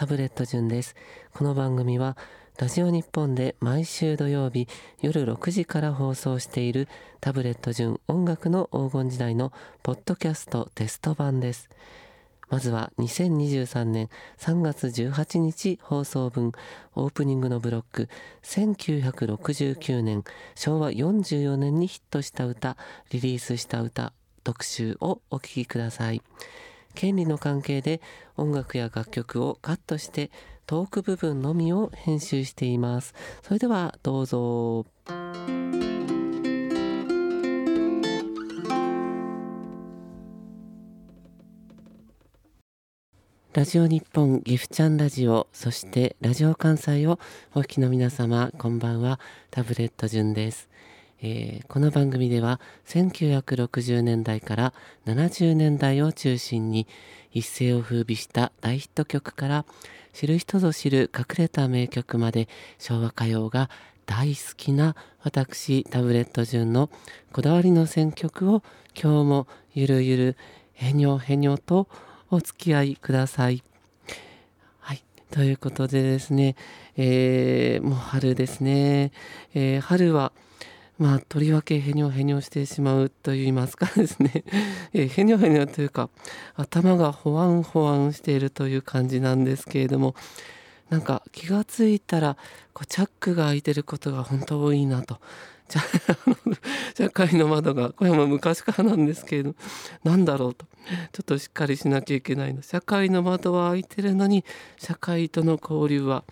タブレット順です。この番組はラジオ日本で毎週土曜日夜6時から放送しているタブレット順音楽の黄金時代のポッドキャストテスト版です。まずは2023年3月18日放送分オープニングのブロック1969年昭和44年にヒットした歌リリースした歌特集をお聴きください。権利の関係で音楽や楽曲をカットしてトーク部分のみを編集しています。それではどうぞ。ラジオ日本ギフチャンラジオそしてラジオ関西をお聞きの皆様こんばんは。タブレット順です。えー、この番組では1960年代から70年代を中心に一世を風靡した大ヒット曲から知る人ぞ知る隠れた名曲まで昭和歌謡が大好きな私タブレット順のこだわりの選曲を今日もゆるゆるへにょへにょとお付き合いください。はい。ということでですね、えー、もう春ですね。えー、春はまあ、とりわけへにょへにょしてしまうといいますかですね、え、へにょへにょというか頭がほわんほわんしているという感じなんですけれどもなんか気がついたらこうチャックが開いてることが本当多いなと。社会の窓がこれも昔からなんですけれど何だろうと。ちょっとしっかりしなきゃいけないの。社会の窓は開いてるのに社会との交流は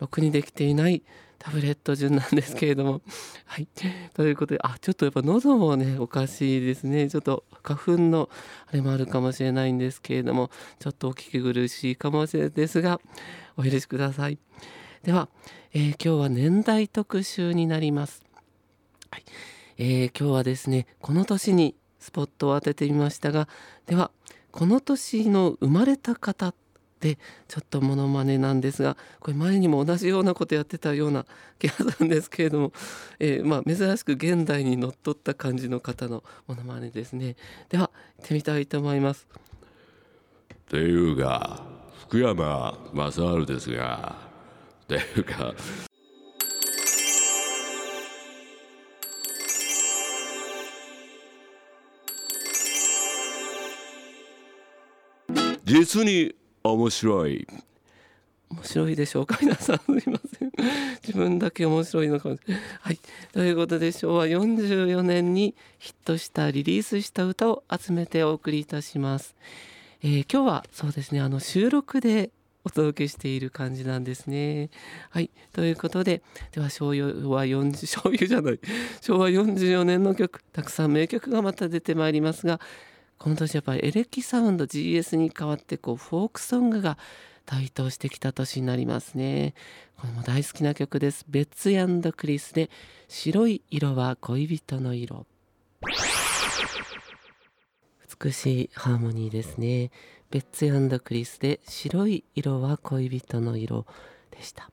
ろくにできていないタブレット順なんですけれども。はい。ということで、あ、ちょっとやっぱ喉もね、おかしいですね。ちょっと花粉のあれもあるかもしれないんですけれども、ちょっとお聞き苦しいかもしれないですが、お許しください。では、えー、今日は年代特集になります。はい。えー、今日はですね、この年にスポットを当ててみましたが、では、この年の生まれた方でちょっとモノマネなんですがこれ前にも同じようなことやってたような気がするんですけれども、えー、まあ、珍しく現代にのっとった感じの方のモノマネですね。では行ってみたいと思います。ていうか福山雅治ですがていうか実に面白い。面白いでしょうか？皆さんすいません。自分だけ面白いのかも。しれないはい。ということで昭和44年にヒットしたリリースした歌を集めてお送りいたします、えー、今日はそうですねあの収録でお届けしている感じなんですね。はい。ということで、では昭和40、昭和じゃない、昭和44年の曲、たくさん名曲がまた出てまいりますが、この年やっぱりエレキサウンド GS に変わってこうフォークソングが台頭してきた年になりますね。これも大好きな曲です。ベッツクリスで白い色は恋人の色。美しいハーモニーですね。ベッツクリスで白い色は恋人の色でした。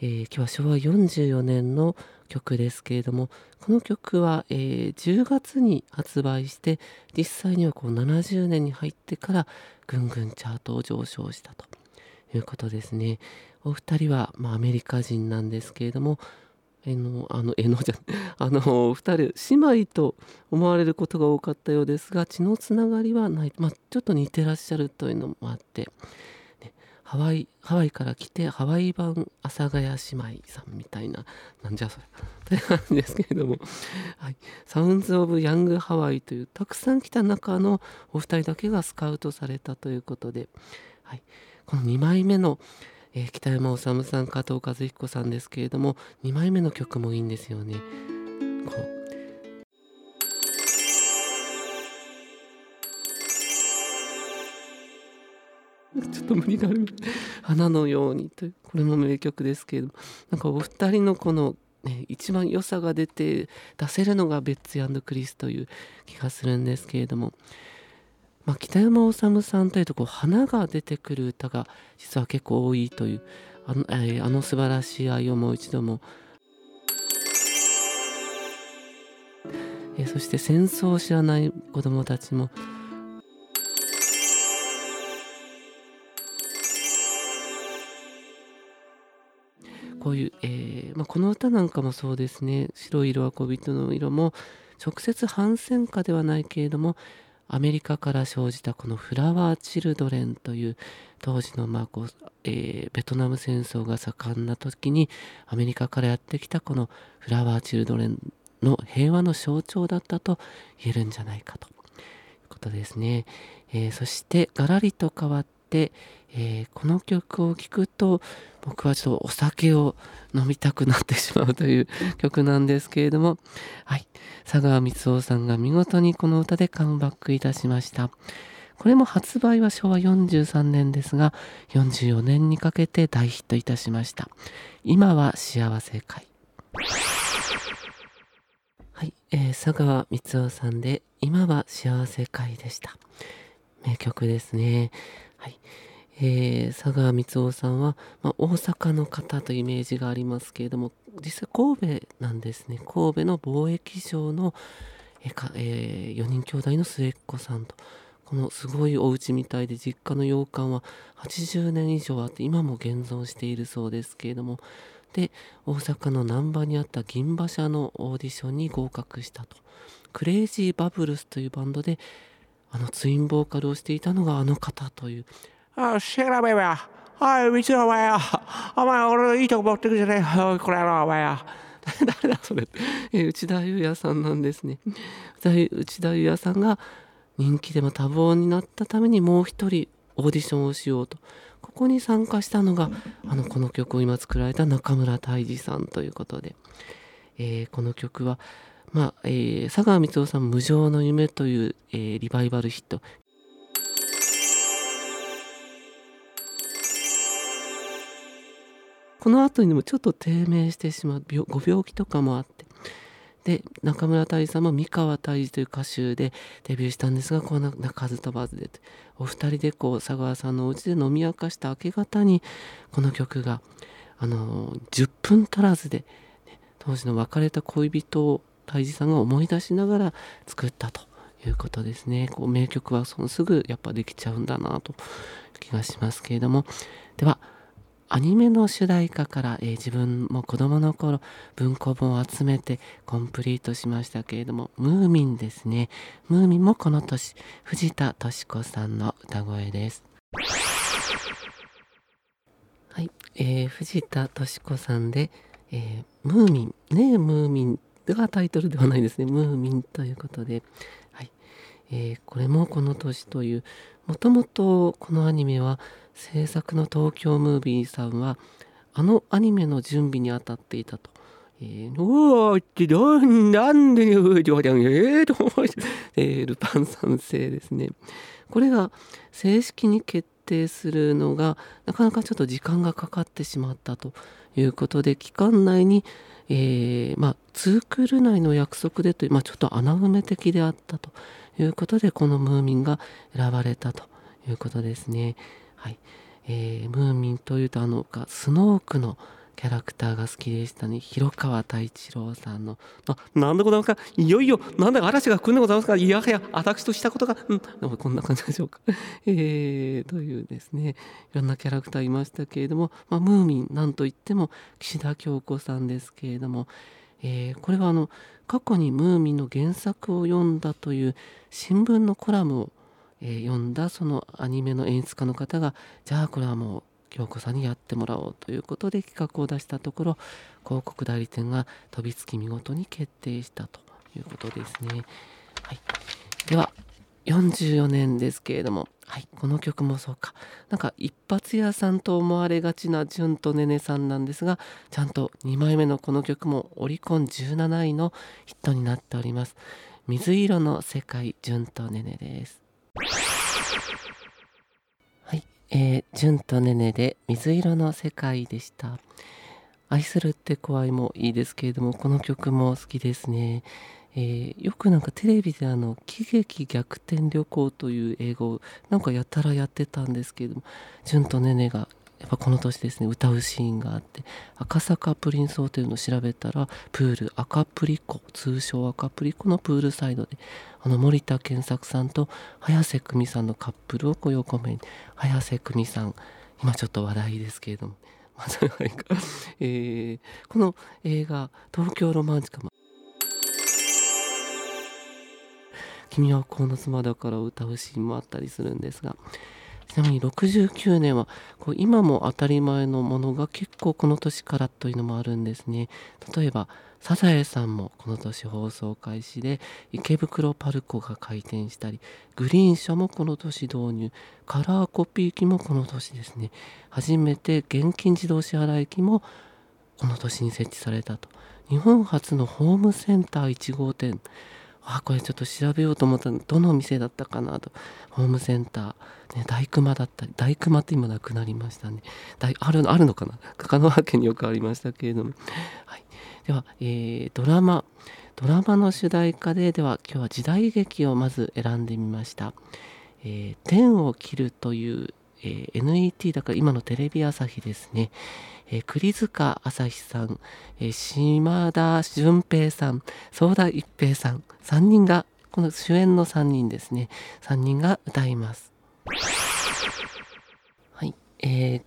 えー、今日は昭和44年の曲ですけれどもこの曲は、えー、10月に発売して実際にはこう70年に入ってからぐんぐんチャートを上昇したということですね。お二人は、まあ、アメリカ人なんですけれどもえのあのえのじゃ あの二人姉妹と思われることが多かったようですが血のつながりはない、まあ、ちょっと似てらっしゃるというのもあってハワイハワイから来てハワイ版阿佐ヶ谷姉妹さんみたいななんじゃそれ。という感じですけれども、はい、サウンズ・オブ・ヤング・ハワイというたくさん来た中のお二人だけがスカウトされたということで、はい、この2枚目の、えー、北山治さん加藤和彦さんですけれども2枚目の曲もいいんですよね。こう。ちょっと無理がある。花のようにというこれも名曲ですけれどもなんかお二人のこの、ね、一番良さが出て出せるのがベッツクリスという気がするんですけれども、まあ、北山治さんというとこう花が出てくる歌が実は結構多いというあの,、えー、あの素晴らしい愛をもう一度も。えそして戦争を知らない子供たちもこういう、えーまあ、この歌なんかもそうですね「白い色は小人の色」も直接反戦歌ではないけれどもアメリカから生じたこのフラワーチルドレンという当時のまあこう、えー、ベトナム戦争が盛んな時にアメリカからやってきたこのフラワーチルドレンの平和の象徴だったと言えるんじゃないかということですね。えー、そしてガラリと変わって、えー、この曲を聴くと僕はちょっとお酒を飲みたくなってしまうという曲なんですけれども、はい、佐川光夫さんが見事にこの歌でカムバックいたしました。これも発売は昭和43年ですが、44年にかけて大ヒットいたしました。今は幸せ会。はい、えー、佐川光夫さんで、今は幸せ会でした。名曲ですね。はい。えー、佐川光夫さんは、まあ、大阪の方というイメージがありますけれども実際神戸なんですね。神戸の貿易商の、えーえー、4人兄弟の末っ子さんと。このすごいお家みたいで実家の洋館は80年以上あって今も現存しているそうですけれども。で大阪の難波にあった銀馬車のオーディションに合格したと。クレイジーバブルスというバンドであのツインボーカルをしていたのがあの方というあ、調べや。おい、道お前や。お前、俺のいいとこ持ってくじゃねえ。おい、これやろ、お前や。誰だそれ、え内田裕也さんなんですね。内田裕也さんが人気でも多忙になったためにもう一人オーディションをしようと。ここに参加したのが、あの、この曲を今作られた中村泰治さんということで、えー、この曲は、まあ、えー、佐川光夫さん無情の夢という、えー、リバイバルヒット、この後にもちょっと低迷してしまうご病気とかもあって。で中村大さんも三河大治という歌手でデビューしたんですがこう鳴かず飛ばずで。お二人でこう佐川さんのお家で飲み明かした明け方にこの曲があの10分足らずで、ね、当時の別れた恋人を大治さんが思い出しながら作ったということですね。こう名曲はそのすぐやっぱできちゃうんだなと気がしますけれども。ではアニメの主題歌から、えー、自分も子供の頃文庫本を集めてコンプリートしましたけれどもムーミンですね。ムーミンもこの年藤田敏子さんの歌声です。はい、えー、藤田敏子さんで、えー、ムーミン。ねムーミン。がタイトルではないですね。ムーミンということで。はい。えー、これもこの年というもともとこのアニメは制作の東京ムービーさんはあのアニメの準備に当たっていたと。えー、おーってどなんで言う冗談えーと、えー、ルパン三世ですね。これが正式に決定するのがなかなかちょっと時間がかかってしまったということで期間内に、えー、まあツークール内の約束でという、まあ、ちょっと穴埋め的であったということでこのムーミンが選ばれたということですね。はい。えー、ムーミンというとあのスノークのキャラクターが好きでしたね。広川太一郎さんの。あ、なんでございますか？いよいよ、なんだか嵐が来るんでございますか？いやはや、私としたことが、ん、こんな感じでしょうか。えー、というですね、いろんなキャラクターいましたけれども、まあ、ムーミン、なんといっても、岸田京子さんですけれども、えー、これはあの、過去にムーミンの原作を読んだという新聞のコラムをえー、読んだそのアニメの演出家の方がじゃあこれはもう京子さんにやってもらおうということで企画を出したところ広告代理店が飛びつき見事に決定したということですね。はい、では44年ですけれども、はい、この曲もそうか。なんか一発屋さんと思われがちなじゅんとねねさんなんですが、ちゃんと2枚目のこの曲もオリコン17位のヒットになっております。水色の世界じゅんとねねです。えー、じゅんとねねで水色の世界でした。愛するって怖いもいいですけれども、この曲も好きですね。えー、よくなんかテレビであの喜劇逆転旅行という映画をなんかやたらやってたんですけれども、じゅんとねねがやっぱこの年ですね歌うシーンがあって赤坂プリンスホテルの調べたらプール赤プリコ通称赤プリコのプールサイドであの森田健作さんと早瀬久美さんのカップルをこう横目に早瀬久美さん今ちょっと話題ですけれども、えーこの映画「東京ロマンチカ」君はこの妻だから」を歌うシーンもあったりするんですがちなみに69年はこう今も当たり前のものが結構この年からというのもあるんですね。例えば「サザエさん」もこの年放送開始で池袋パルコが開店したりグリーン車もこの年導入カラーコピー機もこの年ですね。初めて現金自動支払い機もこの年に設置されたと。日本初のホームセンター1号店。あこれちょっと調べようと思ったの。どの店だったかな？と。ホームセンター、ね、大熊だったり大熊って今なくなりましたね。あるあるのかな？香川県によくありましたけれども、はい、では、えードラマ。ドラマの主題歌ででは今日は時代劇をまず選んでみました「えー天を切る」という、えー NET だから今のテレビ朝日ですね、えー栗塚朝日さん、えー島田純平さん相田一平さん3人がこの主演の3人ですね。3人が歌います。はい。えー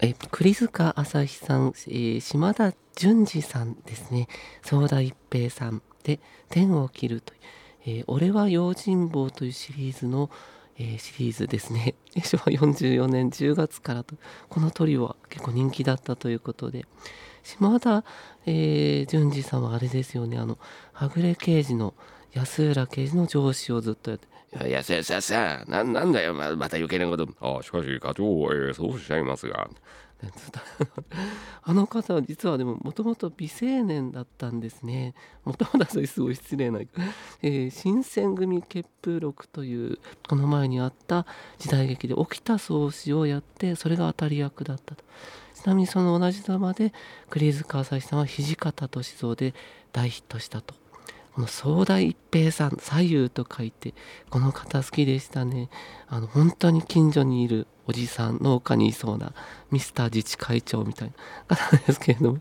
え栗塚朝日さん、えー島田純次さんですね。相田一平さんで「天を切る」という「えー俺は用心棒」というシリーズの、えーシリーズですね。昭和44年10月からと。このトリオは結構人気だったということで。島田、えー、淳二さんはあれですよね。あのはぐれ刑事の安浦刑事の上司をずっとやって。いやいやさささななんだよ。ままた余計なこと。あしかし課長、えーそうおっしゃいますが。ねずっとあの方は実はでももともと未成年だったんですね。もともとはすごい失礼な、えー新選組血風録というこの前にあった時代劇で沖田総司をやってそれが当たり役だったと。ちなみにその同じドラマで栗塚朝日さんは土方歳三で大ヒットしたと。この壮大一平さん左右と書いてこの方好きでしたね。あの本当に近所にいるおじさん農家にいそうなミスター自治会長みたいな方ですけれども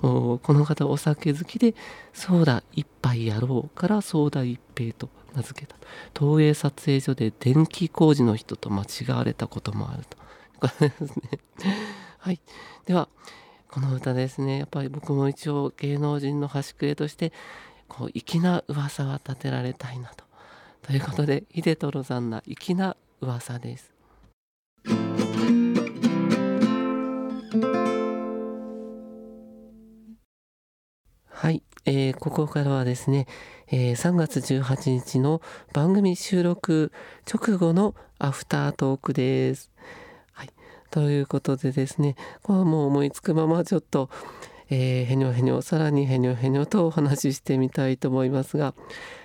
おこの方お酒好きで「ソーダ一杯やろう」から「ソーダ一平」と名付けた東映撮影所で電気工事の人と間違われたこともあると。これですね。はい。ではこの歌ですね。やっぱり僕も一応芸能人の端くれとしてこう粋な噂は立てられたいなと。ということで秀太さんな粋な噂です。はい、えーここからはですね、えー3月18日の番組収録直後のアフタートークです。はい、ということでですねこれはもう思いつくままちょっと、えーへにょへにょさらにへにょへにょとお話ししてみたいと思いますが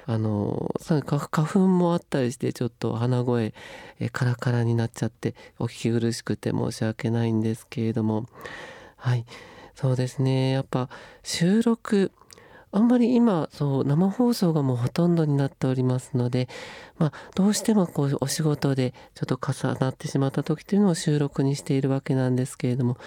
あの花花粉もあったりしてちょっと鼻声、えーカラカラになっちゃってお聞き苦しくて申し訳ないんですけれども。はい。そうですね。やっぱ収録あんまり今そう生放送がもうほとんどになっておりますので、まあ、どうしてもこうお仕事でちょっと重なってしまった時というのを収録にしているわけなんですけれども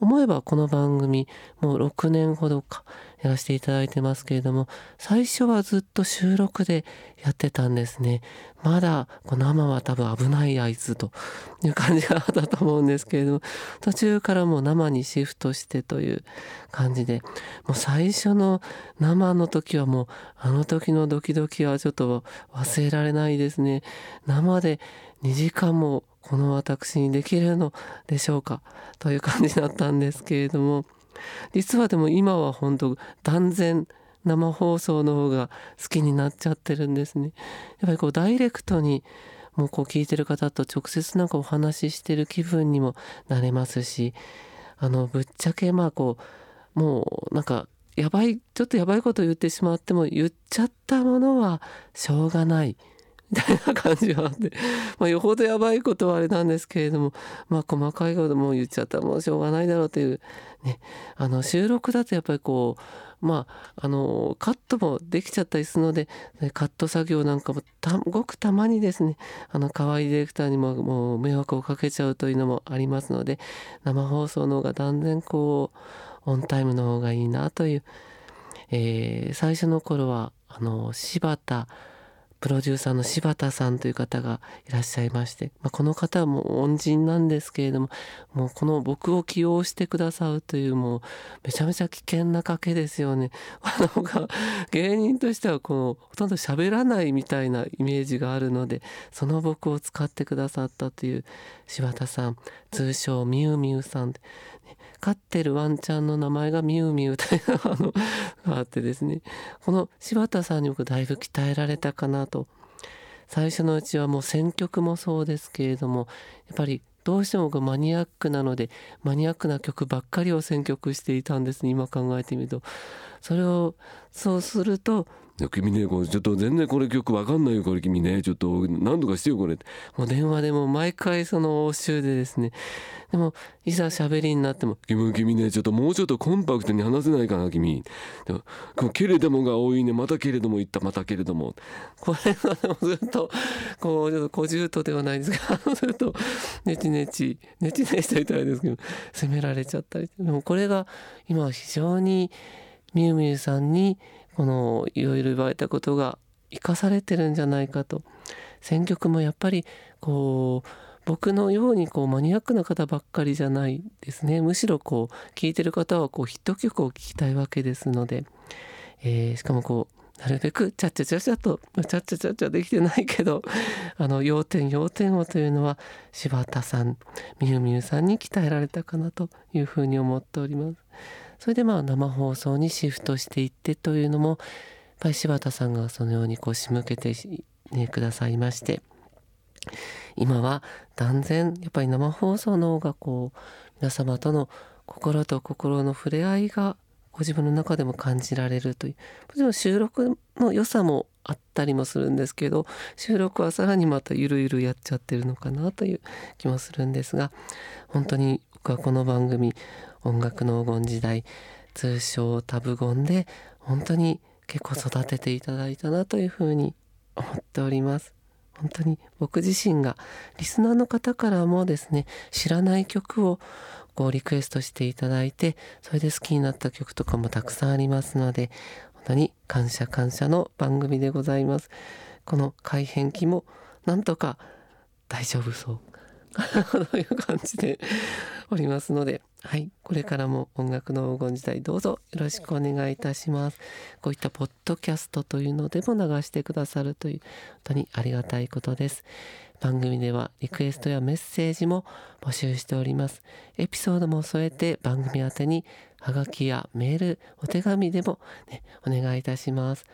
思えばこの番組もう6年ほどかやらせていただいてますけれども最初はずっと収録でやってたんですね。まだこう生は多分危ないあいつという感じがあったと思うんですけれども途中からもう生にシフトしてという感じでもう最初の生の時はもうあの時のドキドキはちょっと忘れられないですね。生で2時間もこの私にできるのでしょうか？という感じだったんですけれども実はでも今は本当断然生放送の方が好きになっちゃってるんですね。やっぱりこうダイレクトにもうこう聞いてる方と直接なんかお話ししてる気分にもなれますしあのぶっちゃけまあこうもうなんかやばいちょっとやばいこと言ってしまっても言っちゃったものはしょうがないみたいな感じがあって、まあ、よほどやばいことはあれなんですけれども。まあ細かいことも言っちゃったらもうしょうがないだろうというね。あの収録だとやっぱりこうまああのカットもできちゃったりするのでカット作業なんかもたごくたまにですね。あの河合ディレクターにももう迷惑をかけちゃうというのもありますので生放送の方が断然こうオンタイムの方がいいなという、えー最初の頃はあの柴田プロデューサーの柴田さんという方がいらっしゃいまして、まあ、この方はもう恩人なんですけれどももうこの僕を起用してくださるというもうめちゃめちゃ危険な賭けですよね。あのが芸人としてはこうほとんど喋らないみたいなイメージがあるのでその僕を使ってくださったという柴田さん通称みゆみゆさん飼ってるワンちゃんの名前がミュウミュウというのがあってですね。この柴田さんに僕だいぶ鍛えられたかなと。最初のうちはもう選曲もそうですけれどもやっぱりどうしても僕マニアックなのでマニアックな曲ばっかりを選曲していたんですね今考えてみると。それをそうすると君ねこれちょっと全然これ曲わかんないよこれ君ね。ちょっと何とかしてよこれ。もう電話でも毎回その応酬でですね。でもいざ喋りになっても「君君ねちょっともうちょっとコンパクトに話せないかな君」でもけれどもが多いね。またけれども言った。またけれども。これがでもずっとこうちょっと小獣とではないですがずっとネチネチネチネチと言ったらですけど責められちゃったり。でもこれが今非常にみゆみゆさんにこのいろいろ言われたことが生かされてるんじゃないかと。選曲もやっぱりこう僕のようにこうマニアックな方ばっかりじゃないですね。むしろこう聴いてる方はこうヒット曲を聴きたいわけですので、えー、しかもこうなるべくチャッチャチャチャとチャッチャチャチャできてないけど あの要点要点をというのは柴田さんみゆみゆさんに鍛えられたかなというふうに思っております。それでまあ生放送にシフトしていってというのもやっぱり柴田さんがそのようにこう仕向けて、ね、くださいまして今は断然やっぱり生放送の方がこう皆様との心と心の触れ合いがご自分の中でも感じられるというもちろん収録の良さもあったりもするんですけど収録はさらにまたゆるゆるやっちゃってるのかなという気もするんですが本当に僕はこの番組音楽の黄金時代通称タブゴンで本当に結構育てていただいたなというふうに思っております。本当に僕自身がリスナーの方からもですね知らない曲をこうリクエストしていただいてそれで好きになった曲とかもたくさんありますので本当に感謝感謝の番組でございます。この改変期もなんとか大丈夫そう。という感じでおりますのではい、これからも音楽の黄金時代どうぞよろしくお願いいたします。こういったポッドキャストというのでも流してくださるという本当にありがたいことです。番組ではリクエストやメッセージも募集しております。エピソードも添えて番組宛てにハガキやメール、お手紙でも、ね、お願いいたします。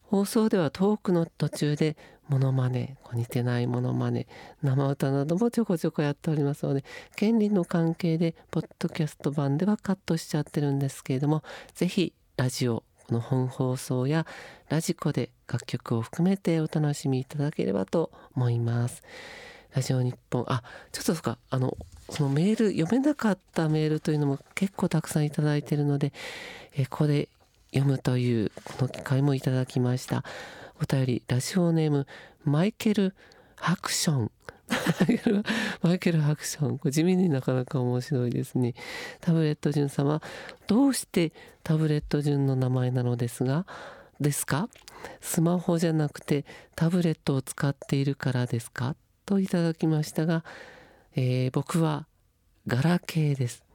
放送ではトークの途中でモノマネ似てないモノマネ生歌などもちょこちょこやっておりますので権利の関係でポッドキャスト版ではカットしちゃってるんですけれども是非ラジオこの本放送やラジコで楽曲を含めてお楽しみいただければと思います。ラジオ日本あちょっとそかあのそのメール読めなかったメールというのも結構たくさんいただいているので、えここで読むというこの機会もいただきましたお便りラジオネームマイケル・ハクション。マイケル・ハクション。地味になかなか面白いですね。タブレット順様どうしてタブレット順の名前なのですが？ですか？スマホじゃなくてタブレットを使っているからですか？といただきましたが、えー、僕はガラケーです。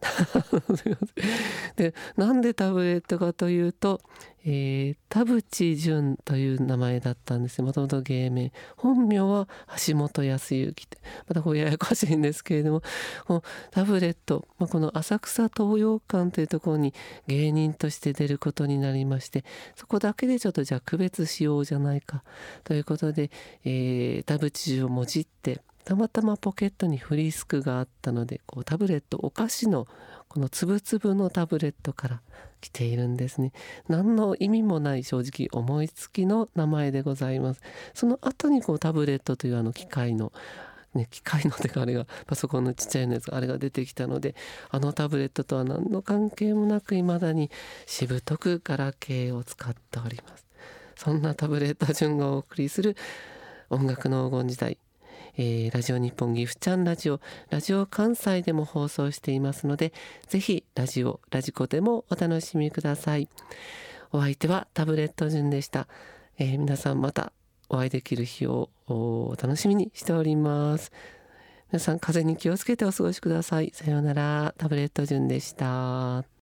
でなんでタブレットかというと、えー、田淵淳という名前だったんですよ。もともと芸名。本名は橋本康之って。またこうややこしいんですけれども。このタブレット、まあ、この浅草東洋館というところに芸人として出ることになりましてそこだけでちょっとじゃあ区別しようじゃないかということで、えー、田淵淳をもじってたまたまポケットにフリスクがあったのでこうタブレットお菓子のこのつぶつぶのタブレットから来ているんですね。何の意味もない正直思いつきの名前でございます。その後にこうタブレットというあの機械のね、機械のてかあれがパソコンのちっちゃいのやつあれが出てきたのであのタブレットとは何の関係もなく未だにしぶとくガラケーを使っております。そんなタブレット順がお送りする音楽の黄金時代。えー、ラジオ日本ギフちゃんラジオ、ラジオ関西でも放送していますので、ぜひラジオ、ラジコでもお楽しみください。お相手はタブレット順でした。えー皆さんまたお会いできる日をお楽しみにしております。皆さん風邪に気をつけてお過ごしください。さようなら。タブレット順でした。